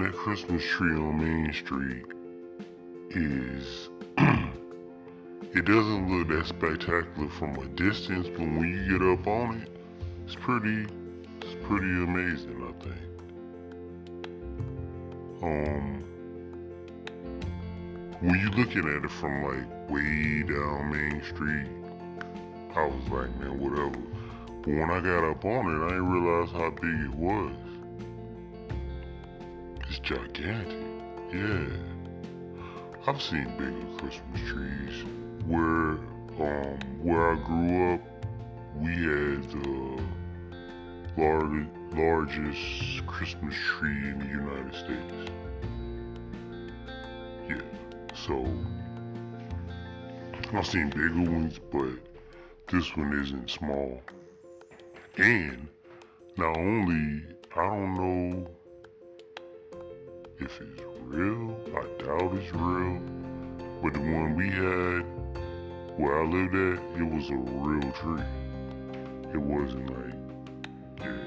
that Christmas tree on Main Street is. it doesn't look that spectacular from a distance, but when you get up on it, it's pretty. It's pretty amazing, I think. Um, when you looking at it from like way down Main Street, I was like, man, whatever. But when I got up on it, I didn't realize how big it was. Gigantic. Yeah. I've seen bigger Christmas trees. Where um where I grew up, we had the large, largest Christmas tree in the United States. Yeah. So I've seen bigger ones, but this one isn't small. And not only I don't know if it's real. I doubt it's real. But the one we had where I lived at, it was a real tree. It wasn't like, yeah.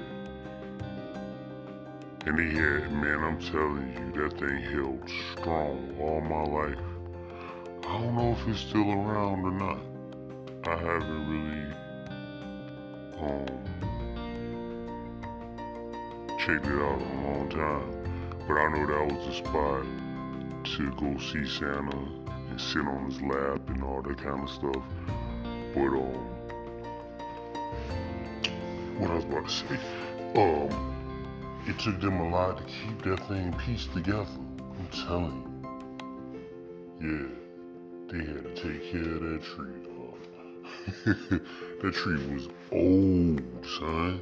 And they had, man, I'm telling you, that thing held strong all my life. I don't know if it's still around or not. I haven't really, um, checked it out in a long time. But I know that was the spot to go see Santa and sit on his lap and all that kind of stuff. But um, what I was about to say, um, it took them a lot to keep that thing pieced together. I'm telling you. Yeah, they had to take care of that tree, dog. that tree was old, son.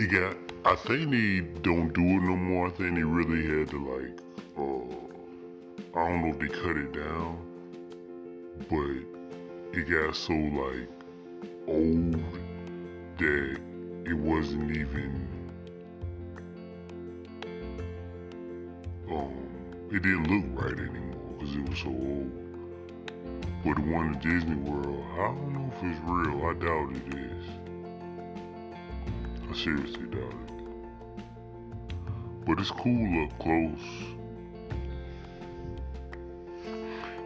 It got I think they don't do it no more. I think they really had to like, uh, I don't know if they cut it down, but it got so like old that it wasn't even, um, it didn't look right anymore because it was so old. But the one in Disney World, I don't know if it's real. I doubt it is. Seriously it but it's cool up close.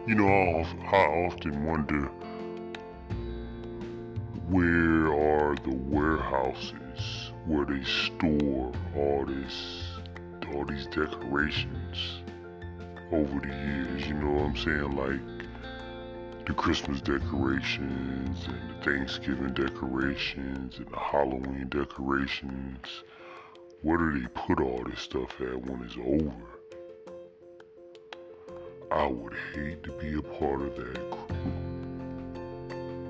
You know, I, I often wonder where are the warehouses where they store all this, all these decorations over the years. You know what I'm saying? Like the Christmas decorations and the Thanksgiving decorations and the Halloween decorations where do they put all this stuff at when it's over? I would hate to be a part of that crew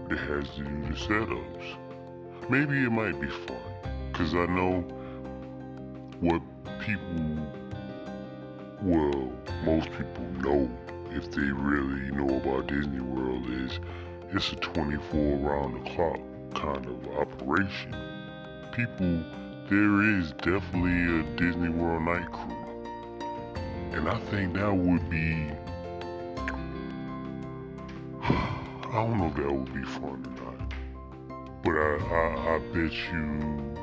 that has to do the setups. Maybe it might be fun, because I know what people, well, most people know if they really know about Disney World is it's a 24 round the clock kind of operation. People there is definitely a Disney World night crew. And I think that would be. I don't know if that would be fun or not. But I, I, I bet you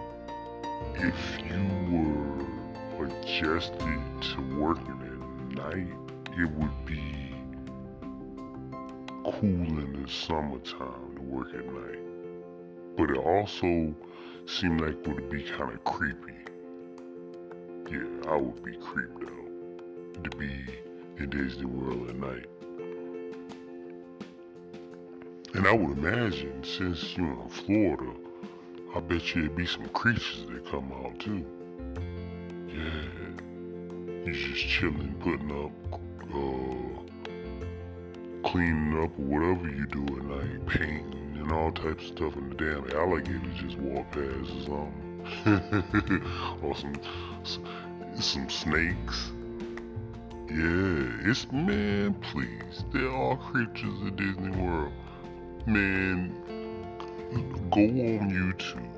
if you were adjusted to working at night, it would be cool in the summertime to work at night. But it also seemed like it would be kind of creepy. Yeah, I would be creeped out to be in Disney World at night. And I would imagine, since you're in Florida, I bet you there'd be some creatures that come out too. Yeah, you're just chilling, putting up, uh, cleaning up or whatever you do at night, painting and all types of stuff, and the damn alligators just walk past or something. or some, some snakes. Yeah, it's, man, please. They're all creatures of Disney World. Man, go on YouTube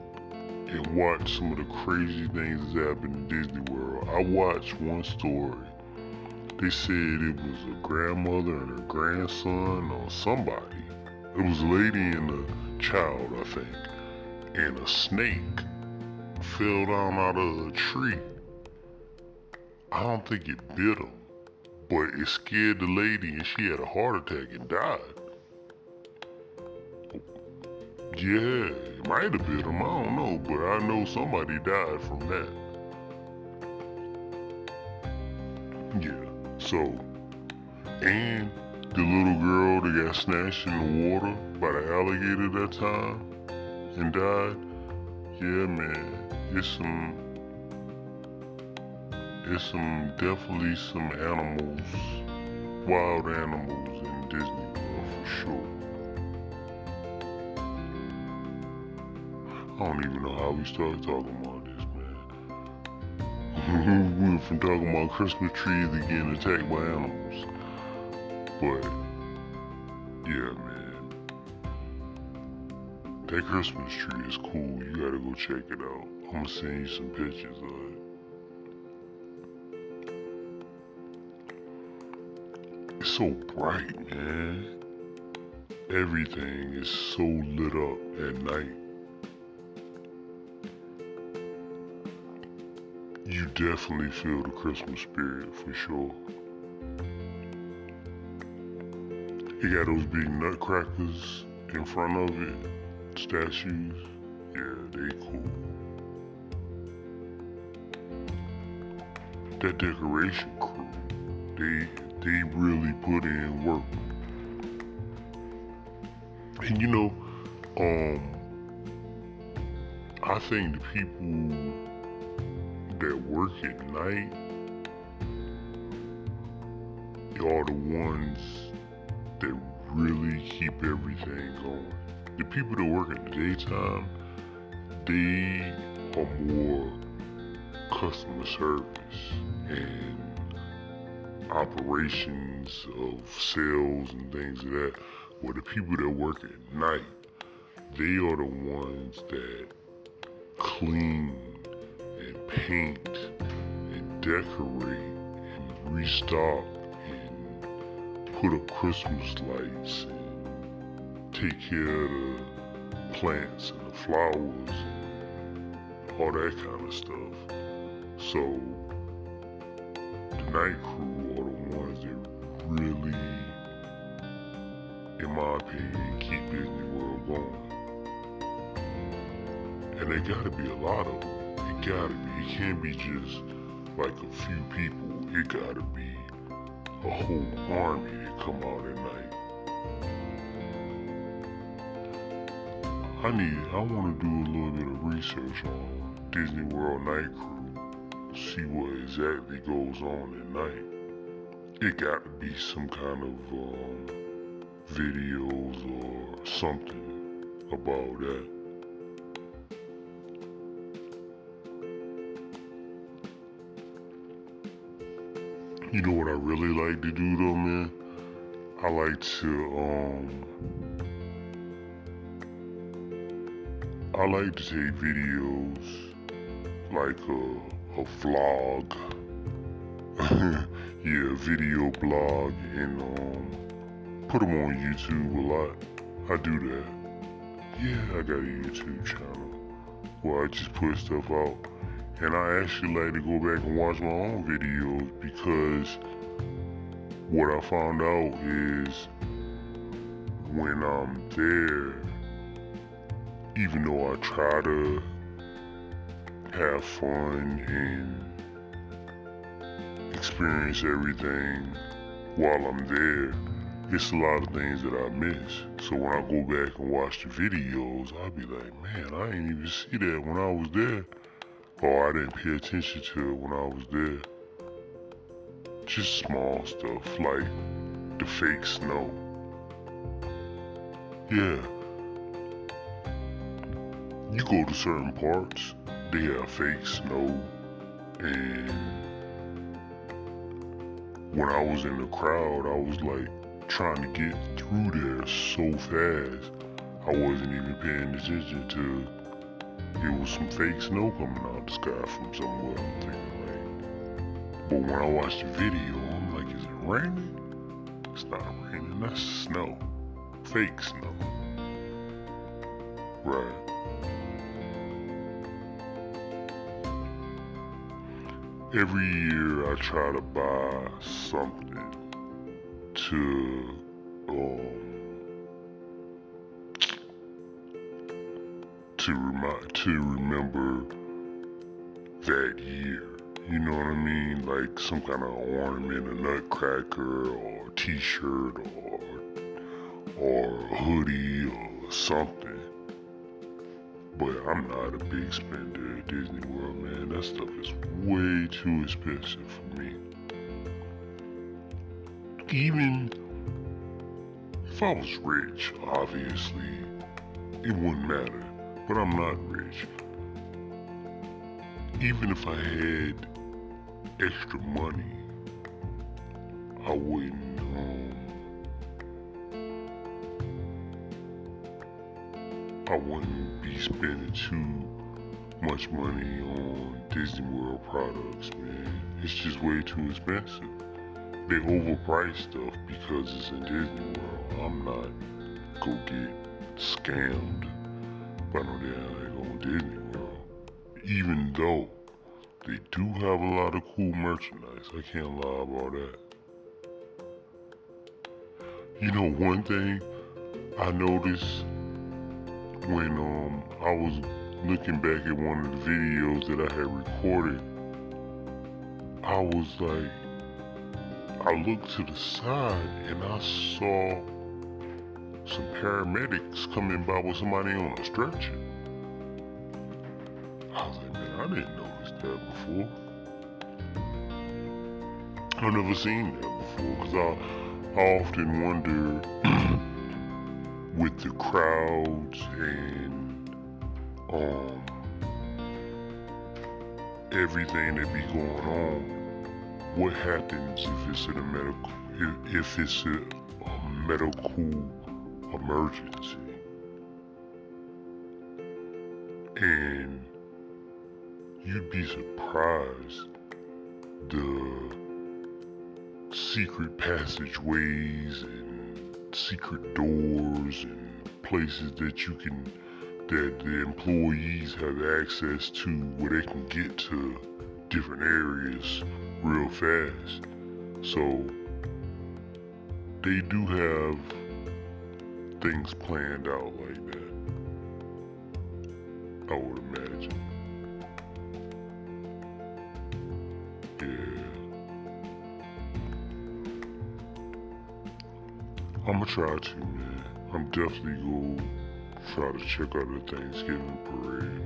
and watch some of the crazy things that happen in Disney World. I watched one story. They said it was a grandmother and her grandson or somebody it was a lady and a child, I think. And a snake fell down out of a tree I don't think it bit him, but it scared the lady and she had a heart attack and died. Yeah, it might have bit him, I don't know, but I know somebody died from that. Yeah, so, and the little girl that got snatched in the water by the alligator that time and died, yeah, man, it's some, it's some, definitely some animals, wild animals in Disney World for sure. I don't even know how we started talking about. We went from talking about Christmas trees to getting attacked by animals. But, yeah, man. That Christmas tree is cool. You gotta go check it out. I'm gonna send you some pictures of it. It's so bright, man. Everything is so lit up at night. You definitely feel the Christmas spirit for sure. You got those big nutcrackers in front of it, statues. Yeah, they cool. That decoration crew, they they really put in work. And you know, um, I think the people that work at night are the ones that really keep everything going. The people that work in the daytime, they are more customer service and operations of sales and things of that. Where the people that work at night, they are the ones that clean paint and decorate and restock and put up Christmas lights and take care of the plants and the flowers and all that kind of stuff. So the night crew are the ones that really, in my opinion, keep Disney World going. And there gotta be a lot of them. Gotta be. It can't be just like a few people. It gotta be a whole army to come out at night. I need, I want to do a little bit of research on Disney World Night Crew, see what exactly goes on at night. It got to be some kind of um, videos or something about that. You know what I really like to do though, man? I like to, um, I like to take videos like a, a vlog. yeah, video blog and, um, put them on YouTube a lot. I do that. Yeah, I got a YouTube channel where I just put stuff out. And I actually like to go back and watch my own videos because what I found out is when I'm there, even though I try to have fun and experience everything while I'm there, it's a lot of things that I miss. So when I go back and watch the videos, I'll be like, man, I didn't even see that when I was there or I didn't pay attention to it when I was there. Just small stuff like the fake snow. Yeah. You go to certain parts, they have fake snow, and when I was in the crowd, I was like trying to get through there so fast, I wasn't even paying attention to it was some fake snow coming out the sky from somewhere. I'm thinking like, but when I watched the video, I'm like, is it raining? It's not raining. That's snow, fake snow. Right. every year I try to buy something to um to remind to remember that year. You know what I mean? Like some kind of ornament, a nutcracker, or a T-shirt, or or a hoodie, or something. But I'm not a big spender at Disney World, man. That stuff is way too expensive for me. Even if I was rich, obviously, it wouldn't matter. But I'm not rich. Even if I had extra money, I wouldn't, um, I wouldn't be spending too much money on Disney World products, man. It's just way too expensive. They overprice stuff because it's in Disney World. I'm not go get scammed by no damn on Disney World. Even though they do have a lot of cool merchandise, I can't lie about that. You know, one thing I noticed when um I was looking back at one of the videos that I had recorded, I was like, I looked to the side and I saw some paramedics coming by with somebody on a stretcher. I was like, man, I didn't notice that before. I've never seen that before because I, I often wonder with the crowds and um everything that be going on, what happens if it's in a medical if, if it's a, a medical emergency and you'd be surprised the secret passageways and secret doors and places that you can that the employees have access to where they can get to different areas real fast. So they do have things planned out like that. I would imagine. Yeah. I'ma try to, man. I'm definitely gonna try to check out the Thanksgiving parade.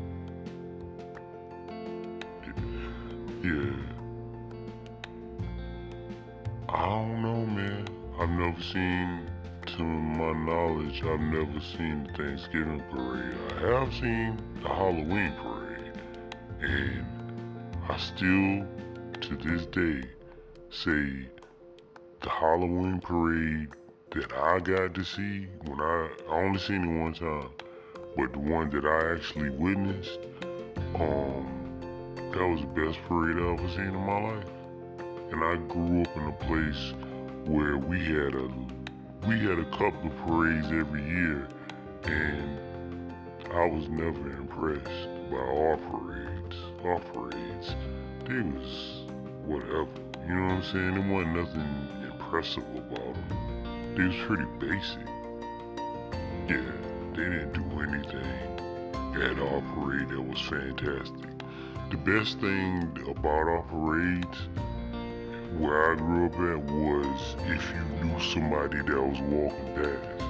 Yeah. I don't know, man. I've never seen, to my knowledge, I've never seen the Thanksgiving parade. I have seen the Halloween parade. And I still, to this day, say the Halloween parade that I got to see when I, I only seen it one time, but the one that I actually witnessed, um, that was the best parade I ever seen in my life. And I grew up in a place where we had a we had a couple of parades every year, and I was never impressed by our parades. Our parades, they was whatever. You know what I'm saying? There wasn't nothing impressive about them. They was pretty basic. Yeah, they didn't do anything at our parade that was fantastic. The best thing about our parades where I grew up at was if you knew somebody that was walking past.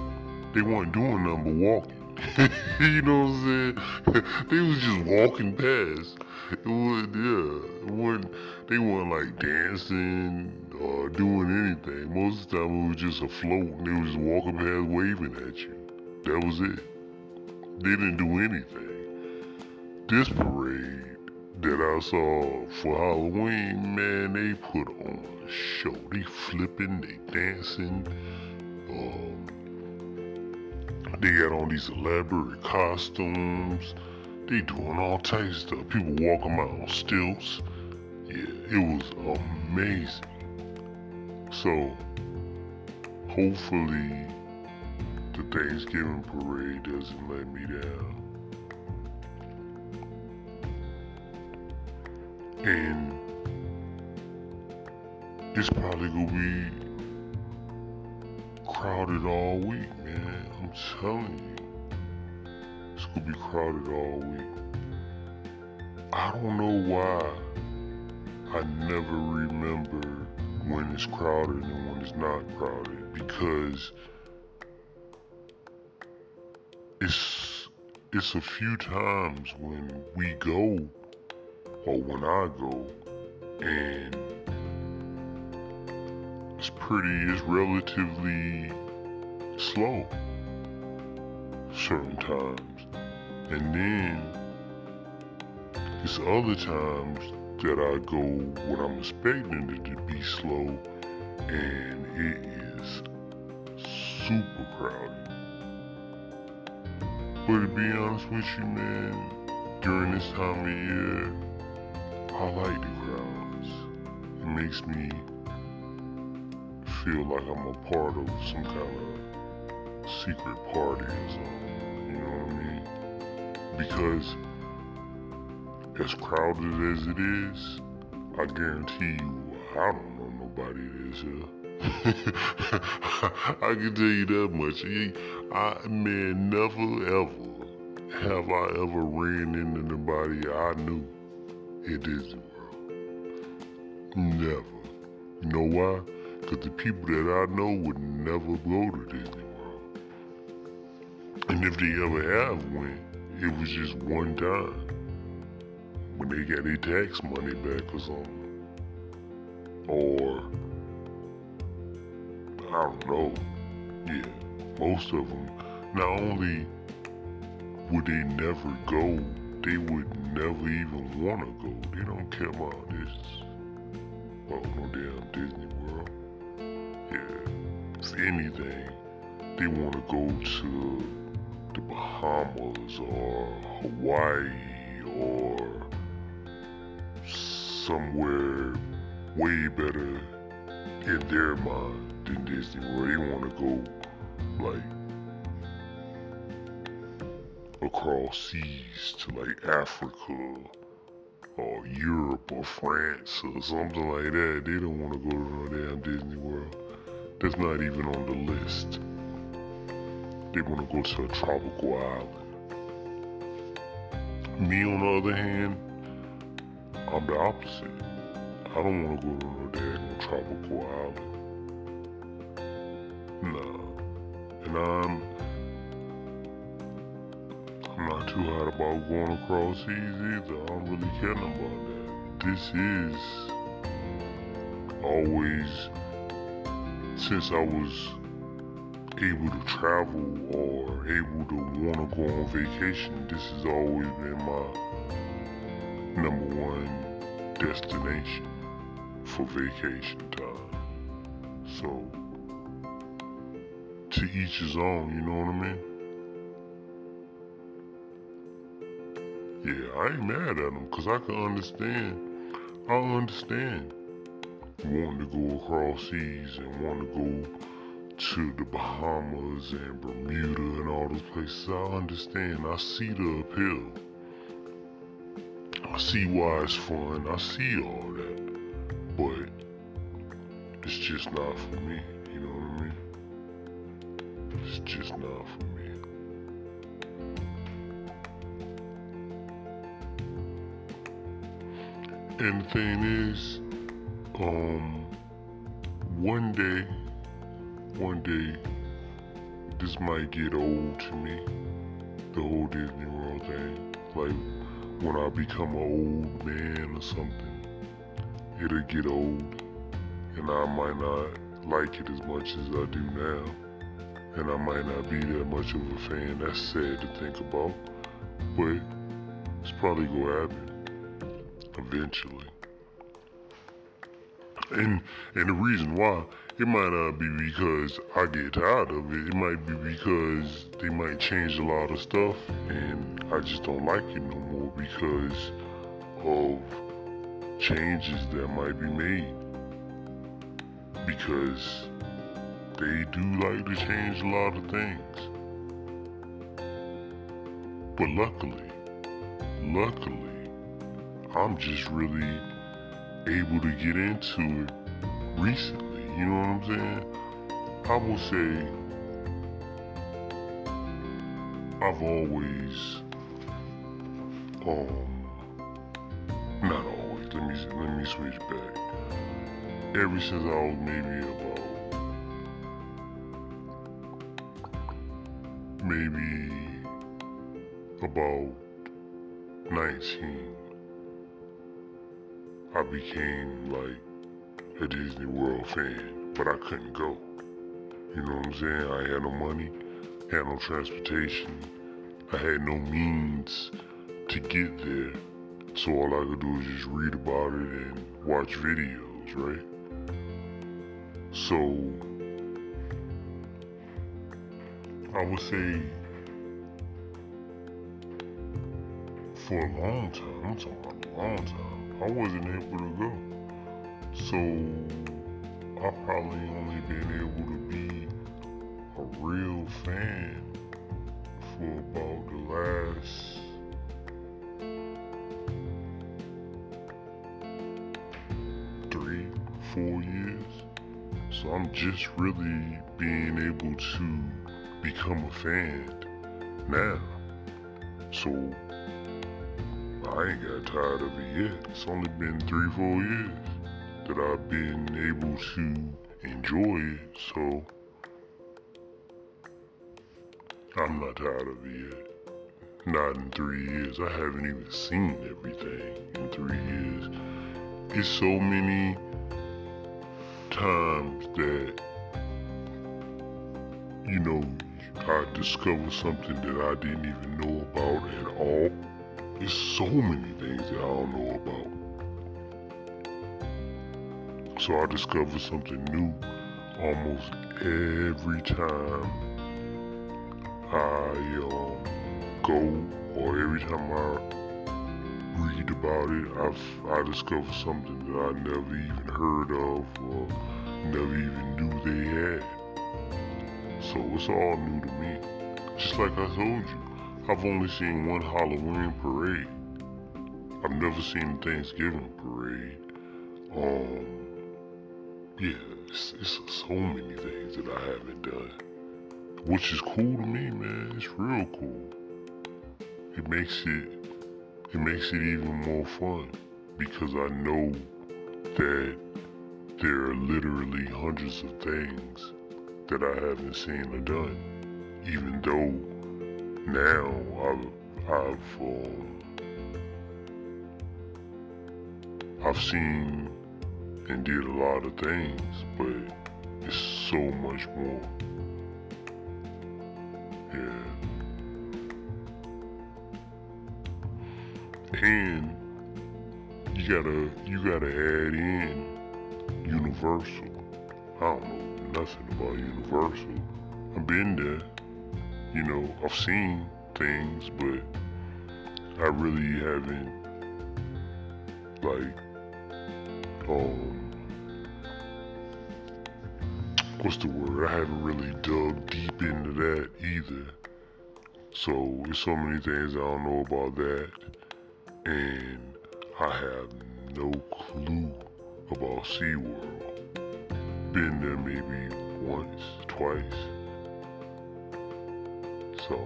They weren't doing nothing but walking. you know what I'm saying? they was just walking past. It was yeah. It wasn't they weren't like dancing or doing anything. Most of the time it was just a float and they was just walking past waving at you. That was it. They didn't do anything. This parade that I saw for Halloween, man, they put on a show. They flipping, they dancing. Um, they got on these elaborate costumes. They doing all types of stuff. People walking around on stilts. Yeah, it was amazing. So, hopefully, the Thanksgiving parade doesn't let me down. And it's probably gonna be crowded all week, man. I'm telling you. It's gonna be crowded all week. I don't know why I never remember when it's crowded and when it's not crowded because it's it's a few times when we go or when I go and it's pretty it's relatively slow certain times. And then it's other times that I go when I'm expecting it to be slow and it is super crowded. But to be honest with you, man, during this time of year, I like the crowds. It makes me feel like I'm a part of some kind of secret party or something. You know what I mean? Because as crowded as it is, I guarantee you, I don't know nobody that is here. I can tell you that much. I man, never ever have I ever ran into nobody I knew at Disney World. Never. You know why? Because the people that I know would never go to Disney World. And if they ever have went, it was just one time when they got their tax money back or something. Or I don't know. Yeah, most of them, not only would they never go, they would never even want to go. They don't care about this. Oh, no damn Disney World. Yeah, if anything, they want to go to the Bahamas or Hawaii or somewhere way better in their mind than Disney World. they want to go like across seas to like Africa or Europe or France or something like that. They don't want to go to no damn Disney World. That's not even on the list. They want to go to a tropical island. Me, on the other hand, I'm the opposite. I don't want to go to no damn tropical island. No. And I'm I'm not too hot about going across seas either. I don't really care about that. This is always since I was able to travel or able to want to go on vacation, this has always been my number one destination for vacation time. So to each his own, you know what I mean? Yeah, I ain't mad at them because I can understand. I understand wanting to go across seas and wanting to go to the Bahamas and Bermuda and all those places. I understand. I see the appeal. I see why it's fun. I see all that. But it's just not for me. You know what I mean? It's just not for me. And the thing is, um, one day, one day, this might get old to me. The whole Disney World thing. Like, when I become an old man or something, it'll get old. And I might not like it as much as I do now and I might not be that much of a fan. That's sad to think about, but it's probably gonna happen eventually. And and the reason why it might not be because I get tired of it. It might be because they might change a lot of stuff, and I just don't like it no more because of changes that might be made. Because they do like to change a lot of things. But luckily, luckily, I'm just really able to get into it recently. You know what I'm saying? I will say I've always um not always. Let me let me switch back. Ever since I was maybe about maybe about 19, I became like a Disney World fan, but I couldn't go. You know what I'm saying? I had no money, had no transportation, I had no means to get there. So all I could do was just read about it and watch videos, right? So I would say for a long time, I'm talking about a long time, I wasn't able to go. So I probably only been able to be a real fan for about the last three, four years. So I'm just really being able to become a fan now. So I ain't got tired of it yet. It's only been three, four years that I've been able to enjoy it. So I'm not tired of it yet. Not in three years. I haven't even seen everything in three years. It's so many times that, you know, I discover something that I didn't even know about at all. There's so many things that I don't know about. So I discover something new almost every time I um, go or every time I read about it, I've, I discover something that I never even heard of or never even knew they had. So it's all new to me. Just like I told you, I've only seen one Halloween parade. I've never seen Thanksgiving parade. Um, yeah, it's, it's so many things that I haven't done. Which is cool to me, man. It's real cool. It makes it it makes it even more fun because I know that there are literally hundreds of things that I haven't seen or done. Even though now I've I've um, I've seen and did a lot of things, but it's so much more. Yeah. And you gotta you gotta add in Universal. I don't know nothing about Universal. I've been there. You know, I've seen things, but I really haven't like um what's the word? I haven't really dug deep into that either. So there's so many things I don't know about that. And I have no clue about SeaWorld. Been there maybe once, twice. So,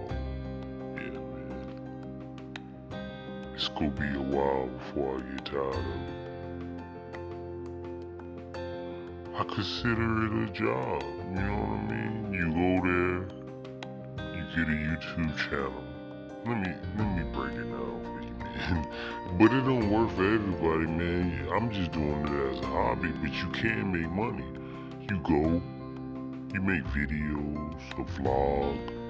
yeah, man. It's gonna be a while before I get tired of it. I consider it a job, you know what I mean? You go there, you get a YouTube channel. Let me let me break it down for you, man. but it don't work for everybody, man. I'm just doing it as a hobby, but you can make money. You go, you make videos, a vlog,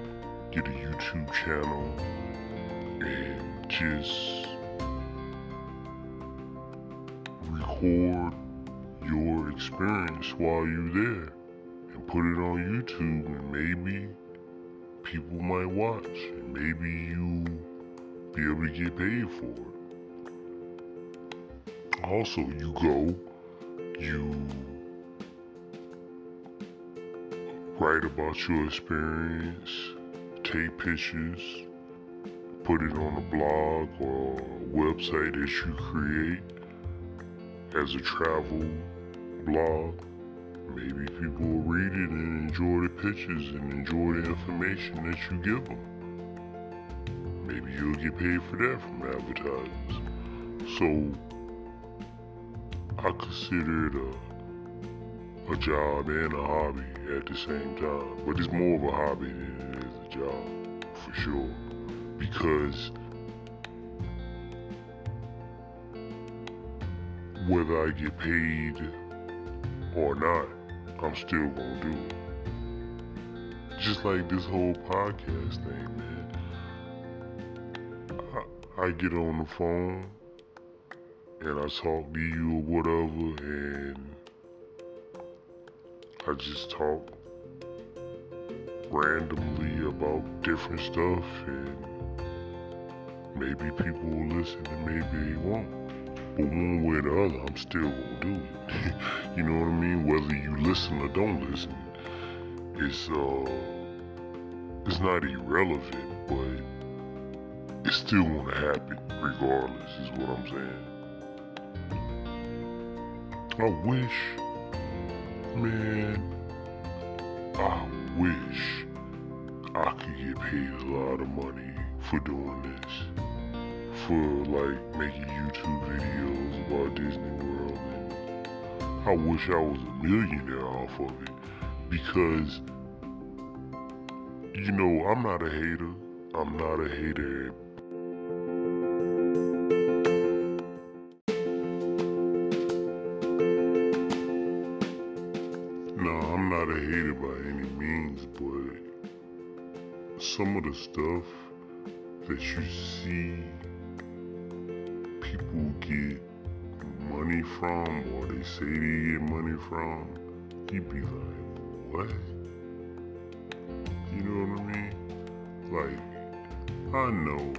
get a YouTube channel, and just record your experience while you're there and put it on YouTube and maybe people might watch and maybe you be able to get paid for it. Also, you go, you write about your experience, take pictures, put it on a blog or a website that you create as a travel blog maybe people will read it and enjoy the pictures and enjoy the information that you give them. Maybe you'll get paid for that from advertisers. So I consider it a, a job and a hobby at the same time. But it's more of a hobby than for sure. Because whether I get paid or not, I'm still gonna do it. Just like this whole podcast thing, man. I, I get on the phone and I talk to you or whatever, and I just talk randomly about different stuff, and maybe people will listen and maybe they won't. But one way or the other, I'm still gonna do it. you know what I mean? Whether you listen or don't listen, it's uh, it's not irrelevant, but it's still gonna happen regardless. Is what I'm saying. I wish, man, I wish I could get paid a lot of money for doing this. For like making YouTube videos about Disney World. And I wish I was a millionaire off of it. Because, you know, I'm not a hater. I'm not a hater No, I'm not a hater by any means, but some of the stuff that you see people get money from or they say they get money from, you be like, what? You know what I mean? Like, I know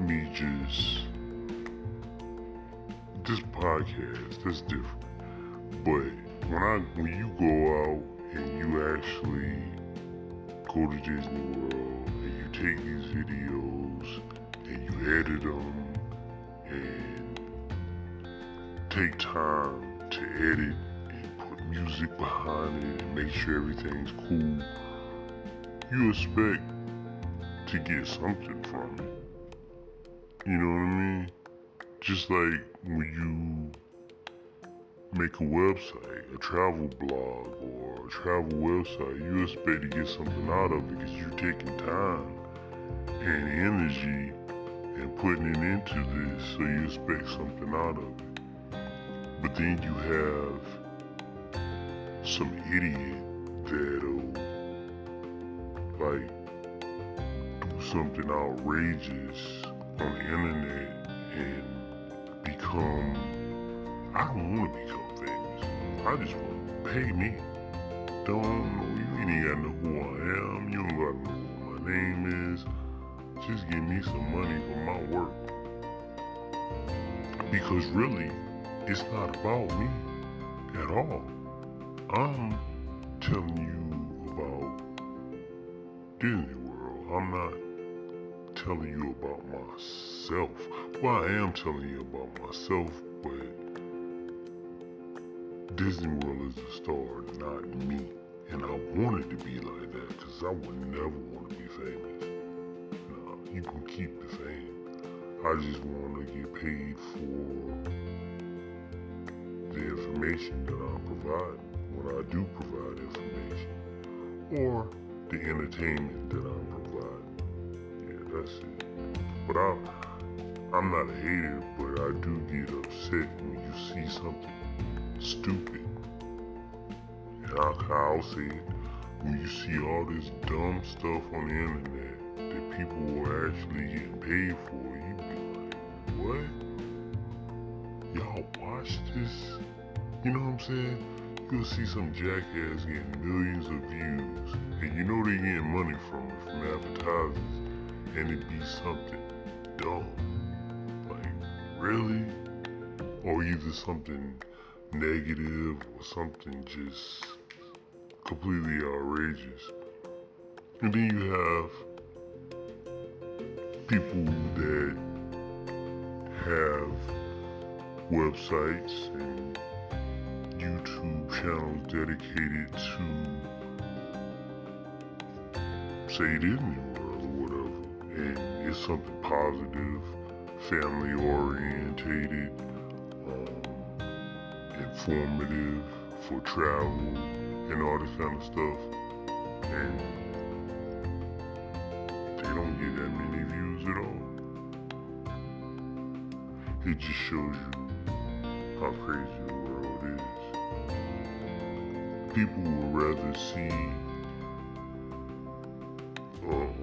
me just this podcast, that's different. But when I when you go out and you actually go to Disney World and you take these videos and you edit them and take time to edit and put music behind it and make sure everything's cool, you expect to get something from it. You know what I mean? Just like when you make a website, a travel blog, or a travel website, you expect to get something out of it because you're taking time and energy and putting it into this, so you expect something out of it. But then you have some idiot that'll like do something outrageous on the internet and become I don't want to become famous. I just want to pay me. Don't know you ain't even gotta know who I am. You don't gotta know what my name is. Just give me some money for my work. Because really, it's not about me at all. I'm telling you about Disney World. I'm not telling you about myself. Well, I am telling you about myself, but Disney World is the star, not me. And I wanted to be like that because I would never want to be famous. Nah, you can keep the fame. I just want to get paid for the information that I'm providing when I do provide information or the entertainment that I'm providing. Yeah, that's it. But I, I'm not a hater, but I do get upset when you see something stupid. I'll say it. When you see all this dumb stuff on the internet that people are actually getting paid for, you be like, what? Y'all watch this? You know what I'm saying? You'll see some jackass getting millions of views, and you know they getting money from it, from advertisers, and it be something dumb. Like, really? Or either something negative or something just completely outrageous. And then you have people that have websites and YouTube channels dedicated to say Disney or whatever. And it's something positive, family orientated, informative for travel and all this kind of stuff. And they don't get that many views at all. It just shows you how crazy the world is. People would rather see um,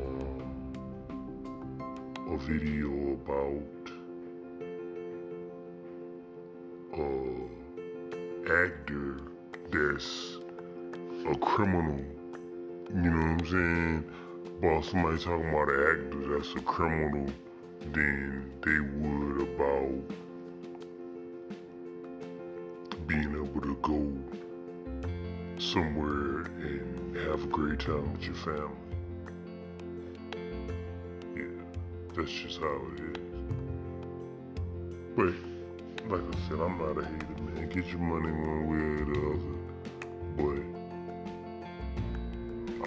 a video about a criminal. You know what I'm saying? About somebody talking about an actor that's a criminal than they would about being able to go somewhere and have a great time with your family. Yeah, that's just how it is. But like I said, I'm not a hater, man. Get your money one way or the other. But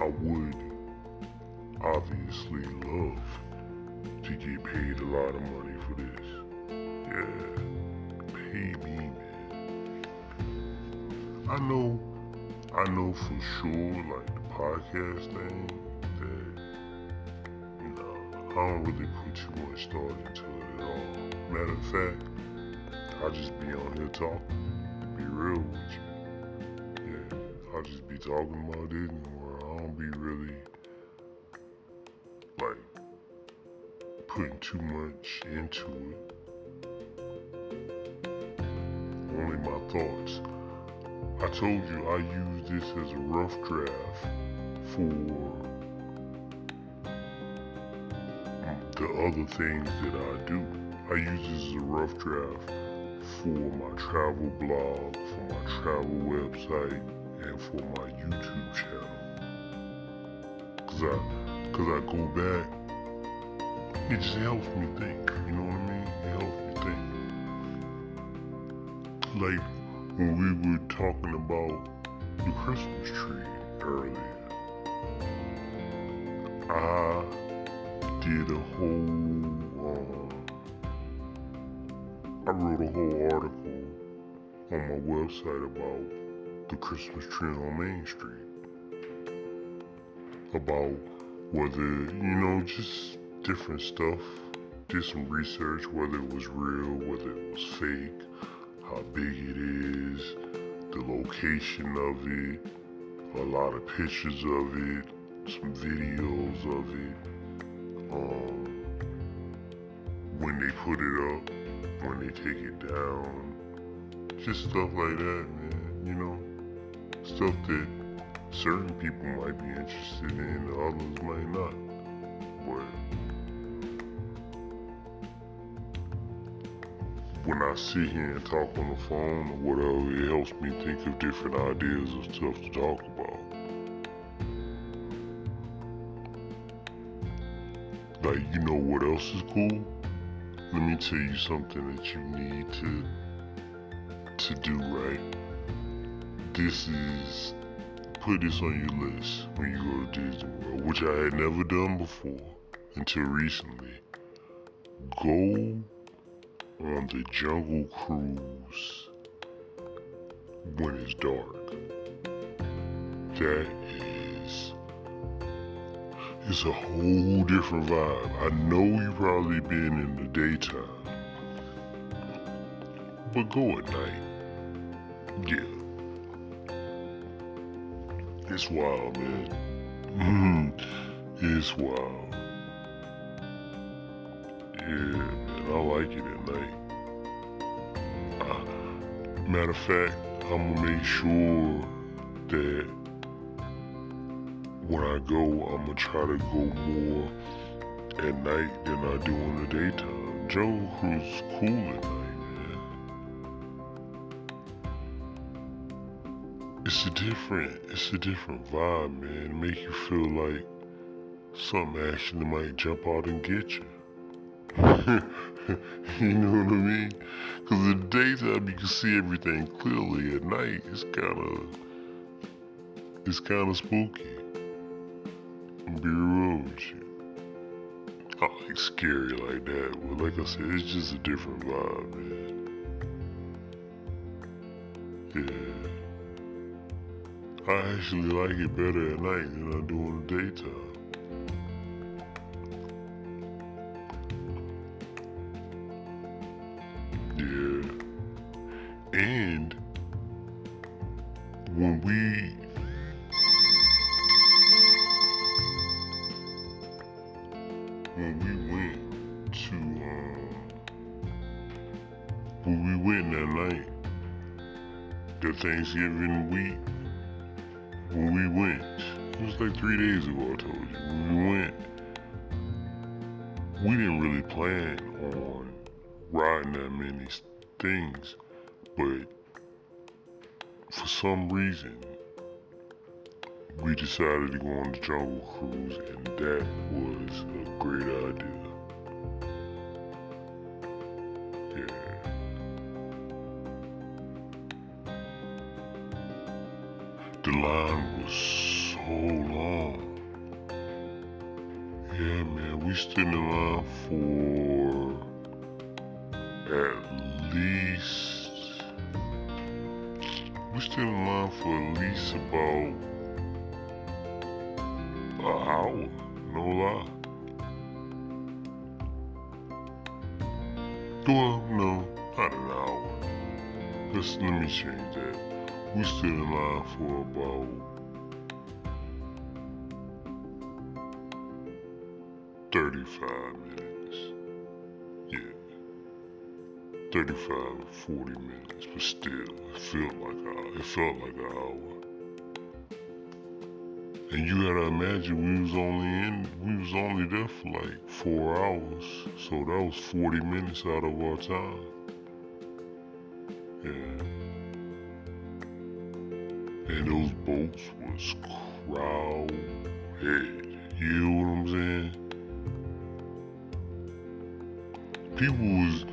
I would obviously love to get paid a lot of money for this. Yeah, pay me, man. I know, I know for sure, like the podcast thing, that you know, I don't really put too much thought into it at all. Matter of fact, I just be on here talking. To be real with you, I just be talking about Disney World. I don't be really like putting too much into it. Only my thoughts. I told you I use this as a rough draft for the other things that I do. I use this as a rough draft for my travel blog, for my travel website, and for my YouTube channel. Cause I, cause I go back it just helps me think, you know what I mean? It helps me think. Like when we were talking about the Christmas tree earlier, I did a whole, um, I wrote a whole article on my website about the Christmas tree on Main Street. About whether, you know, just different stuff. Did some research, whether it was real, whether it was fake, how big it is, the location of it, a lot of pictures of it, some videos of it, um, when they put it up, when they take it down, just stuff like that, man. You know, stuff that certain people might be interested in, others might not. But when I sit here and talk on the phone or whatever, it helps me think of different ideas of stuff to talk about. Like, you know what else is cool? Let me tell you something that you need to to do right. This is put this on your list when you go to Disney World, which I had never done before until recently. Go on the jungle cruise when it's dark. That is it's a whole different vibe. I know you've probably been in the daytime. But go at night. Yeah. It's wild, man. it's wild. Yeah, man, I like it at night. Uh, matter of fact, I'm gonna make sure that when I go, I'm gonna try to go more at night than I do in the daytime. Joe, who's cool at night, It's a different, it's a different vibe, man. It make you feel like something actually might jump out and get you. you know what I mean? Because in the daytime you can see everything clearly. At night it's kind of it's kind of spooky. I'll be real with you. I like scary like that, but like I said, it's just a different vibe, man. Yeah. I actually like it better at night than I do in the daytime. Yeah. And when we when we went to um when we went that night, the Thanksgiving things, but for some reason, we decided to go on the jungle cruise, and that was a great idea. Yeah. The line was so long. Yeah, man, we stood in line for at least. We stood in line for at least about an hour, no lie. Well, no, not an hour. Let's let me change that. We stood in line for about thirty-five minutes. 35 or 40 minutes, but still, it felt like a, it felt like an hour. And you gotta imagine we was only in, we was only there for like four hours, so that was 40 minutes out of our time. Yeah. And those boats was crowded. You know what I'm saying? People was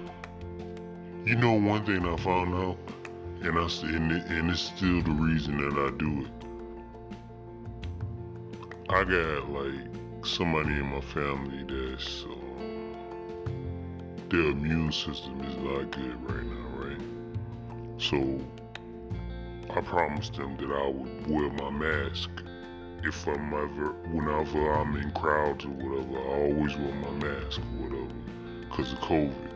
you know one thing I found out, and I and, it, and it's still the reason that I do it. I got like somebody in my family that's um, their immune system is not good right now, right? So I promised them that I would wear my mask if I'm ever, whenever I'm in crowds or whatever. I always wear my mask or whatever, cause of COVID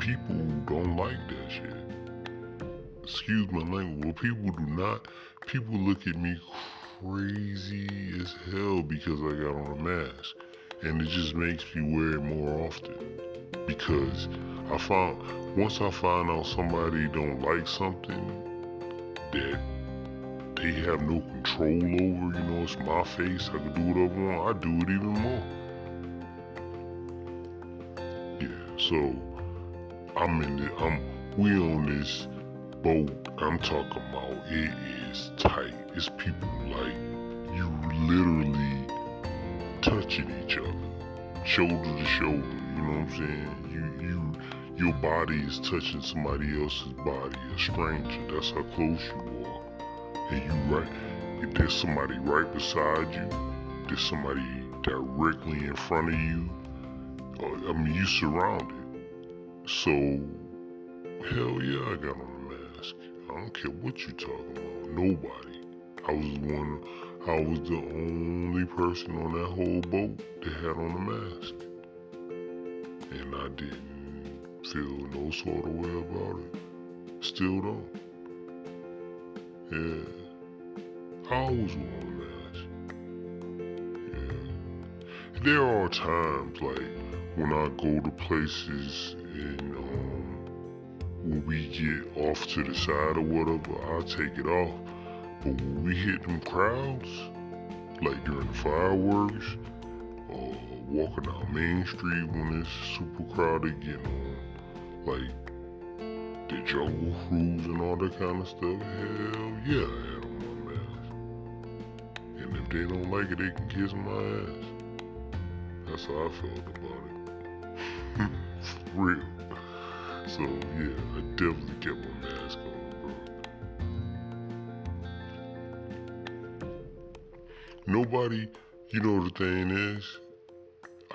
people don't like that shit. Excuse my language. Well, people do not. People look at me crazy as hell because I got on a mask, and it just makes me wear it more often. Because I found once I find out somebody don't like something that they have no control over, you know, it's my face. I can do whatever I want. I do it even more. Yeah. So. I'm in I'm, we on this boat. I'm talking about it is tight. It's people like you literally touching each other, shoulder to shoulder. You know what I'm saying? You, you, your body is touching somebody else's body, a stranger. That's how close you are. And you right, if there's somebody right beside you, there's somebody directly in front of you. I mean, you surrounded. So, hell yeah, I got on a mask. I don't care what you talking about. Nobody. I was one. I was the only person on that whole boat that had on a mask, and I didn't feel no sort of way about it. Still don't. Yeah. I always wear a mask. Yeah. There are times like when I go to places and um, when we get off to the side or whatever, I'll take it off. But when we hit them crowds, like during the fireworks, or walking down Main Street when it's super crowded, getting on like the jungle cruise and all that kind of stuff, hell yeah, I had on my mask. And if they don't like it, they can kiss my ass. That's how I felt about it. real. So yeah, I definitely kept my mask on, bro. Nobody, you know the thing is,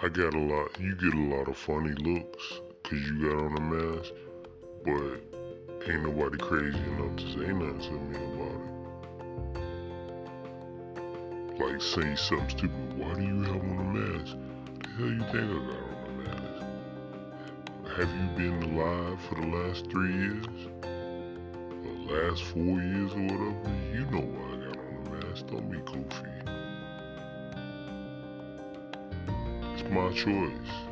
I got a lot, you get a lot of funny looks cause you got on a mask, but ain't nobody crazy enough to say nothing to me about it. Like say something stupid, why do you have on a mask? The hell you think I got? Have you been alive for the last three years? The last four years or whatever? You know why I got on the mask. Don't be goofy. It's my choice.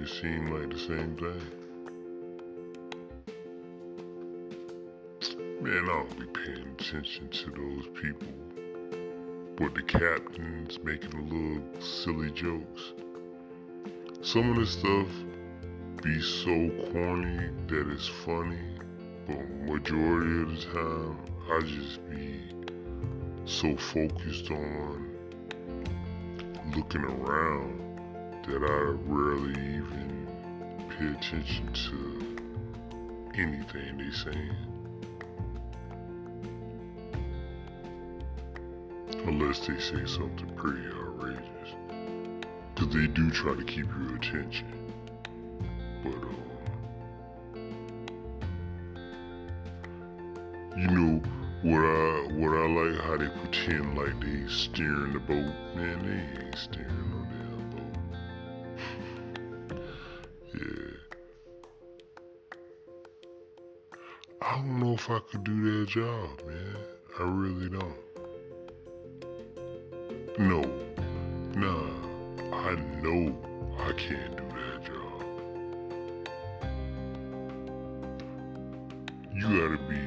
It seem like the same thing. Man, I don't be paying attention to those people. But the captain's making a little silly jokes. Some of the stuff be so corny that it's funny, but majority of the time I just be so focused on looking around that I rarely even pay attention to anything they saying. Unless they say something pretty outrageous. Cause they do try to keep your attention. But um You know what I what I like how they pretend like they steering the boat. Man, they ain't steering if I could do that job, man. I really don't. No, nah, I know I can't do that job. You gotta be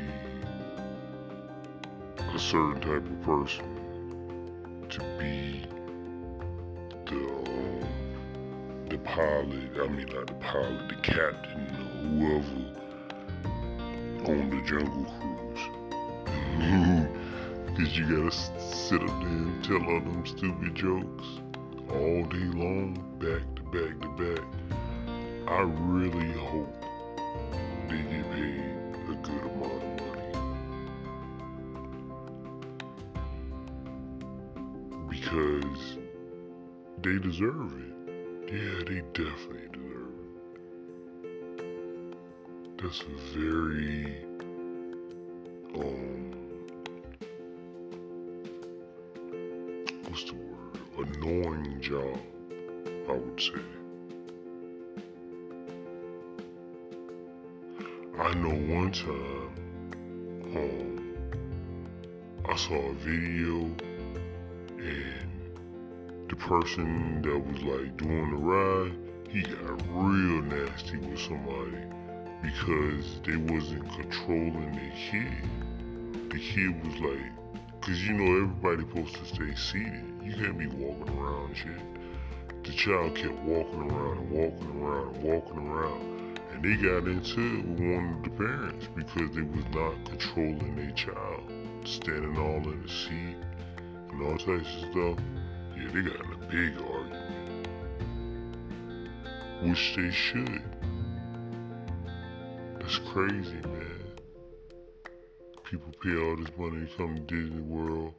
a certain type of person to be the um, the pilot. I mean, not the pilot, the captain whoever jungle cruise. Cause you gotta sit up there and tell all them stupid jokes all day long, back to back to back. I really hope they get paid a good amount of money. Because they deserve it. Yeah, they definitely deserve it. That's very um what's the word? Annoying job, I would say. I know one time, um, I saw a video and the person that was like doing the ride, he got real nasty with somebody because they wasn't controlling their kid. The kid was like Cause you know everybody supposed to stay seated. You can't be walking around and shit. The child kept walking around and walking around and walking around. And they got into it with one of the parents because they was not controlling their child. Standing all in the seat and all types of stuff. Yeah, they got in a big argument. Which they should. That's crazy, man people pay all this money to come to Disney World.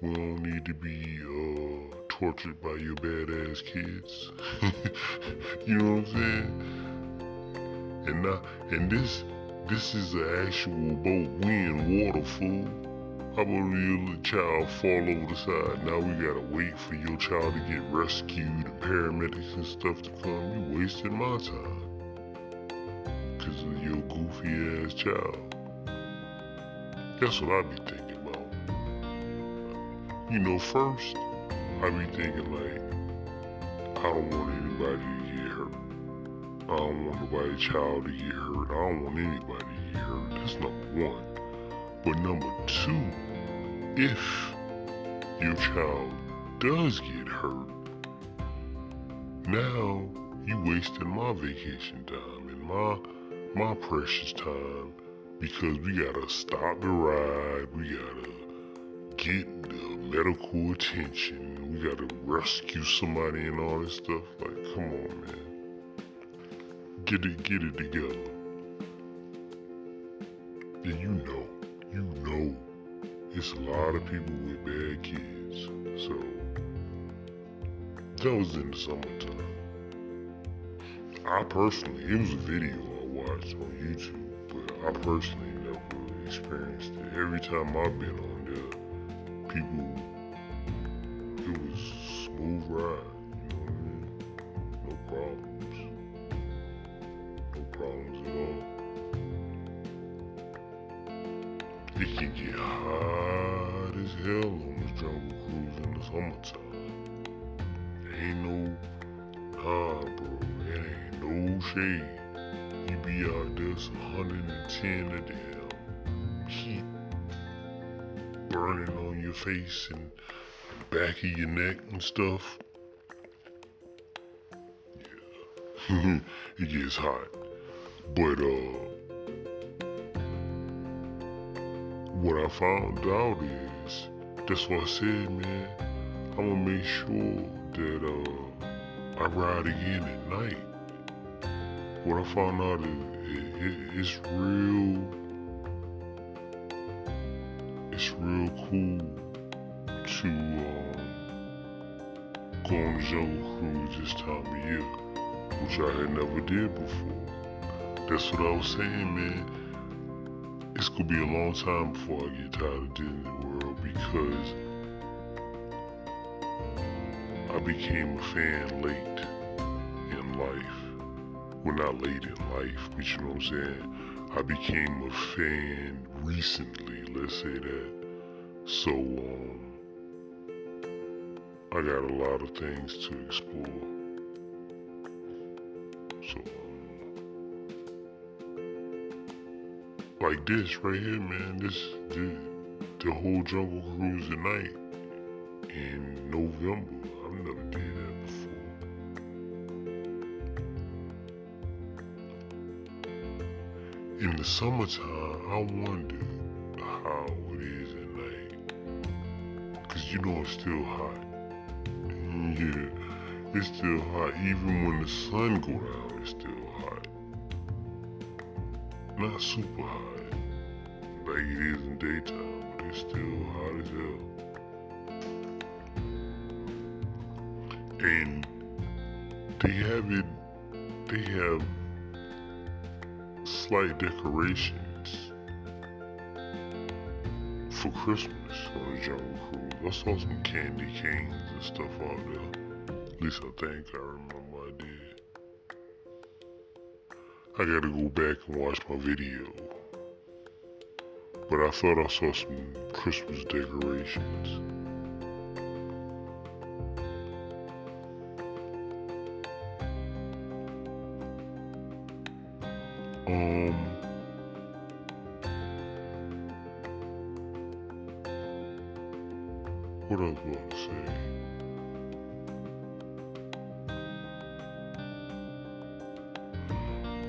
We don't need to be uh, tortured by your badass kids. you know what I'm saying? And not, and this this is an actual boat. We in water, fool. How about your little child fall over the side? Now we gotta wait for your child to get rescued paramedics and stuff to come. You wasting my time. Cause of your goofy ass child. That's what I be thinking about. You know, first, I be thinking like, I don't want anybody to get hurt. I don't want nobody's child to get hurt. I don't want anybody to get hurt. That's number one. But number two, if your child does get hurt, now you wasting my vacation time and my my precious time because we gotta stop the ride, we gotta get the medical attention, we gotta rescue somebody and all this stuff. Like, come on, man. Get it, get it together. And you know, you know, it's a lot of people with bad kids. So, that was in the summertime. I personally, it was a video On YouTube, but I personally never experienced it. Every time I've been on there, people, it was smooth ride. You know what I mean? No problems. No problems at all. It can get hot as hell on this jungle cruise in the summertime. Ain't no, nah, bro. It ain't no shade. Be out there, it's 110 of damn heat burning on your face and back of your neck and stuff. Yeah, it gets hot. But, uh, what I found out is, that's what I said, man. I'm gonna make sure that, uh, I ride again at night. What I found out is it, it, it's real, it's real cool to um, go on a jungle cruise this time of year, which I had never did before. That's what I was saying, man. It's gonna be a long time before I get tired of Disney World because I became a fan late in life. Well, not late in life, but you know what I'm saying? I became a fan recently, let's say that. So, um, I got a lot of things to explore. So, um, like this right here, man, this, the, the whole Jungle Cruise at night in November. I've never did In the summertime, I wonder how it is at night. Cause you know it's still hot. Mm, yeah, it's still hot. Even when the sun go down, it's still hot. Not super hot, like it is in daytime, but it's still hot as hell. And they have it, they have slight decorations for Christmas on Jungle Cruise. I saw some candy canes and stuff out there. At least I think I remember I did. I gotta go back and watch my video. But I thought I saw some Christmas decorations. Um, what else to say?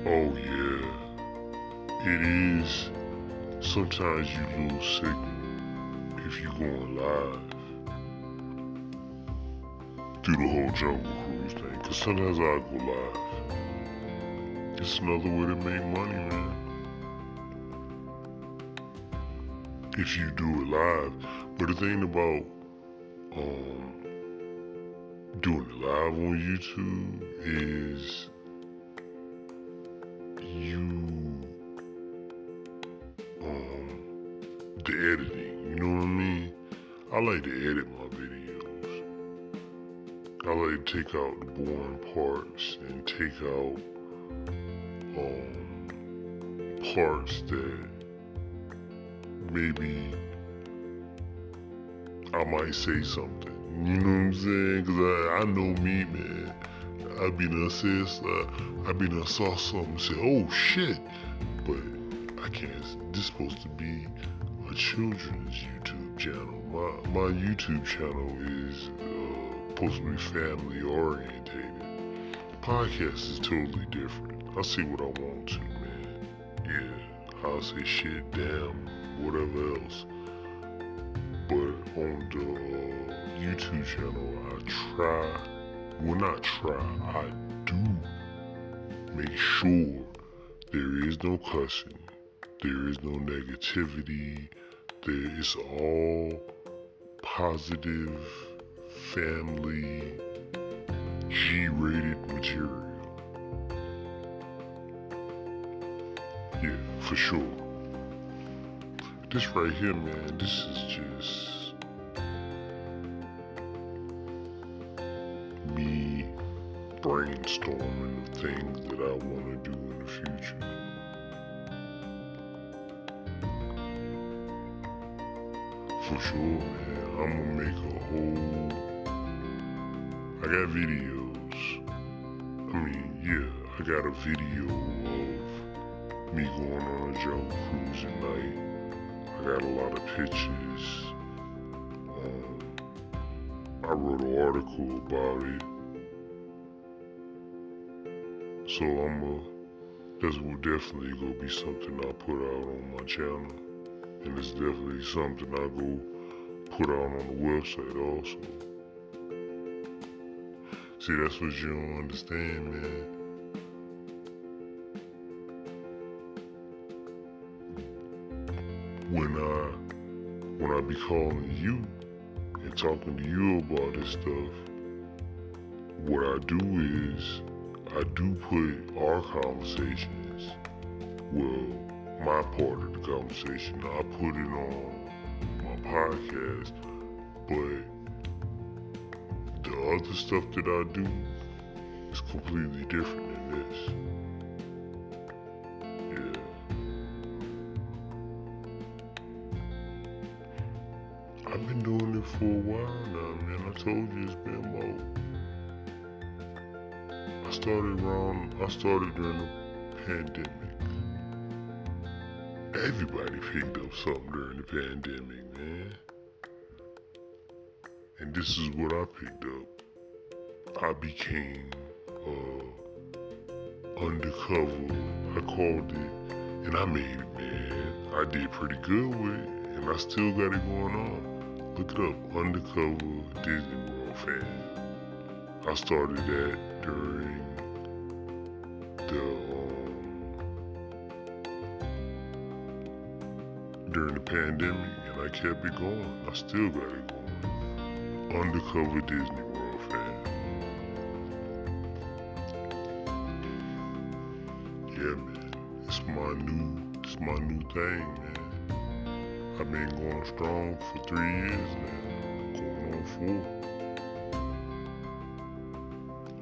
Oh yeah, it is. Sometimes you lose signal if you going live through the whole Jungle Cruise thing. Cause sometimes I go live. It's another way to make money, man. If you do it live. But the thing about um doing it live on YouTube is you um the editing, you know what I mean? I like to edit my videos. I like to take out the boring parts and take out parts that maybe I might say something. You know what I'm saying? Cause I, I know me, man. I be done said, uh, I be done saw something said, oh shit. But I can't, this supposed to be a children's YouTube channel. My, my YouTube channel is uh, supposed to be family orientated. Podcast is totally different. I see what I want to. I'll say shit, damn, whatever else. But on the uh, YouTube channel, I try, well not try, I do make sure there is no cussing, there is no negativity, there is all positive, family, G-rated material. For sure. This right here, man, this is just me brainstorming the things that I want to do in the future. For sure, man. I'm gonna make a whole. I got videos. I mean, yeah, I got a video me going on a jungle cruise at night. I got a lot of pictures. Um, I wrote an article about it. So I'm a, this will definitely go be something I put out on my channel. And it's definitely something I go put out on the website also. See, that's what you don't understand, man. Calling you and talking to you about this stuff, what I do is I do put our conversations, well, my part of the conversation, I put it on my podcast, but the other stuff that I do is completely different than this. For a while now, man. I told you it's been about. I started around. I started during the pandemic. Everybody picked up something during the pandemic, man. And this is what I picked up. I became uh, undercover. I called it, and I made it, man. I did pretty good with it, and I still got it going on. Look it up, undercover Disney World fan. I started that during the um, during the pandemic, and I kept it going. I still got it going. Undercover Disney World fan. Yeah, man. It's my new, it's my new thing, man. I've been going strong for three years now. Going on four.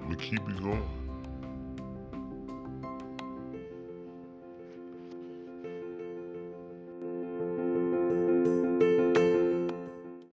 I'm keep it going.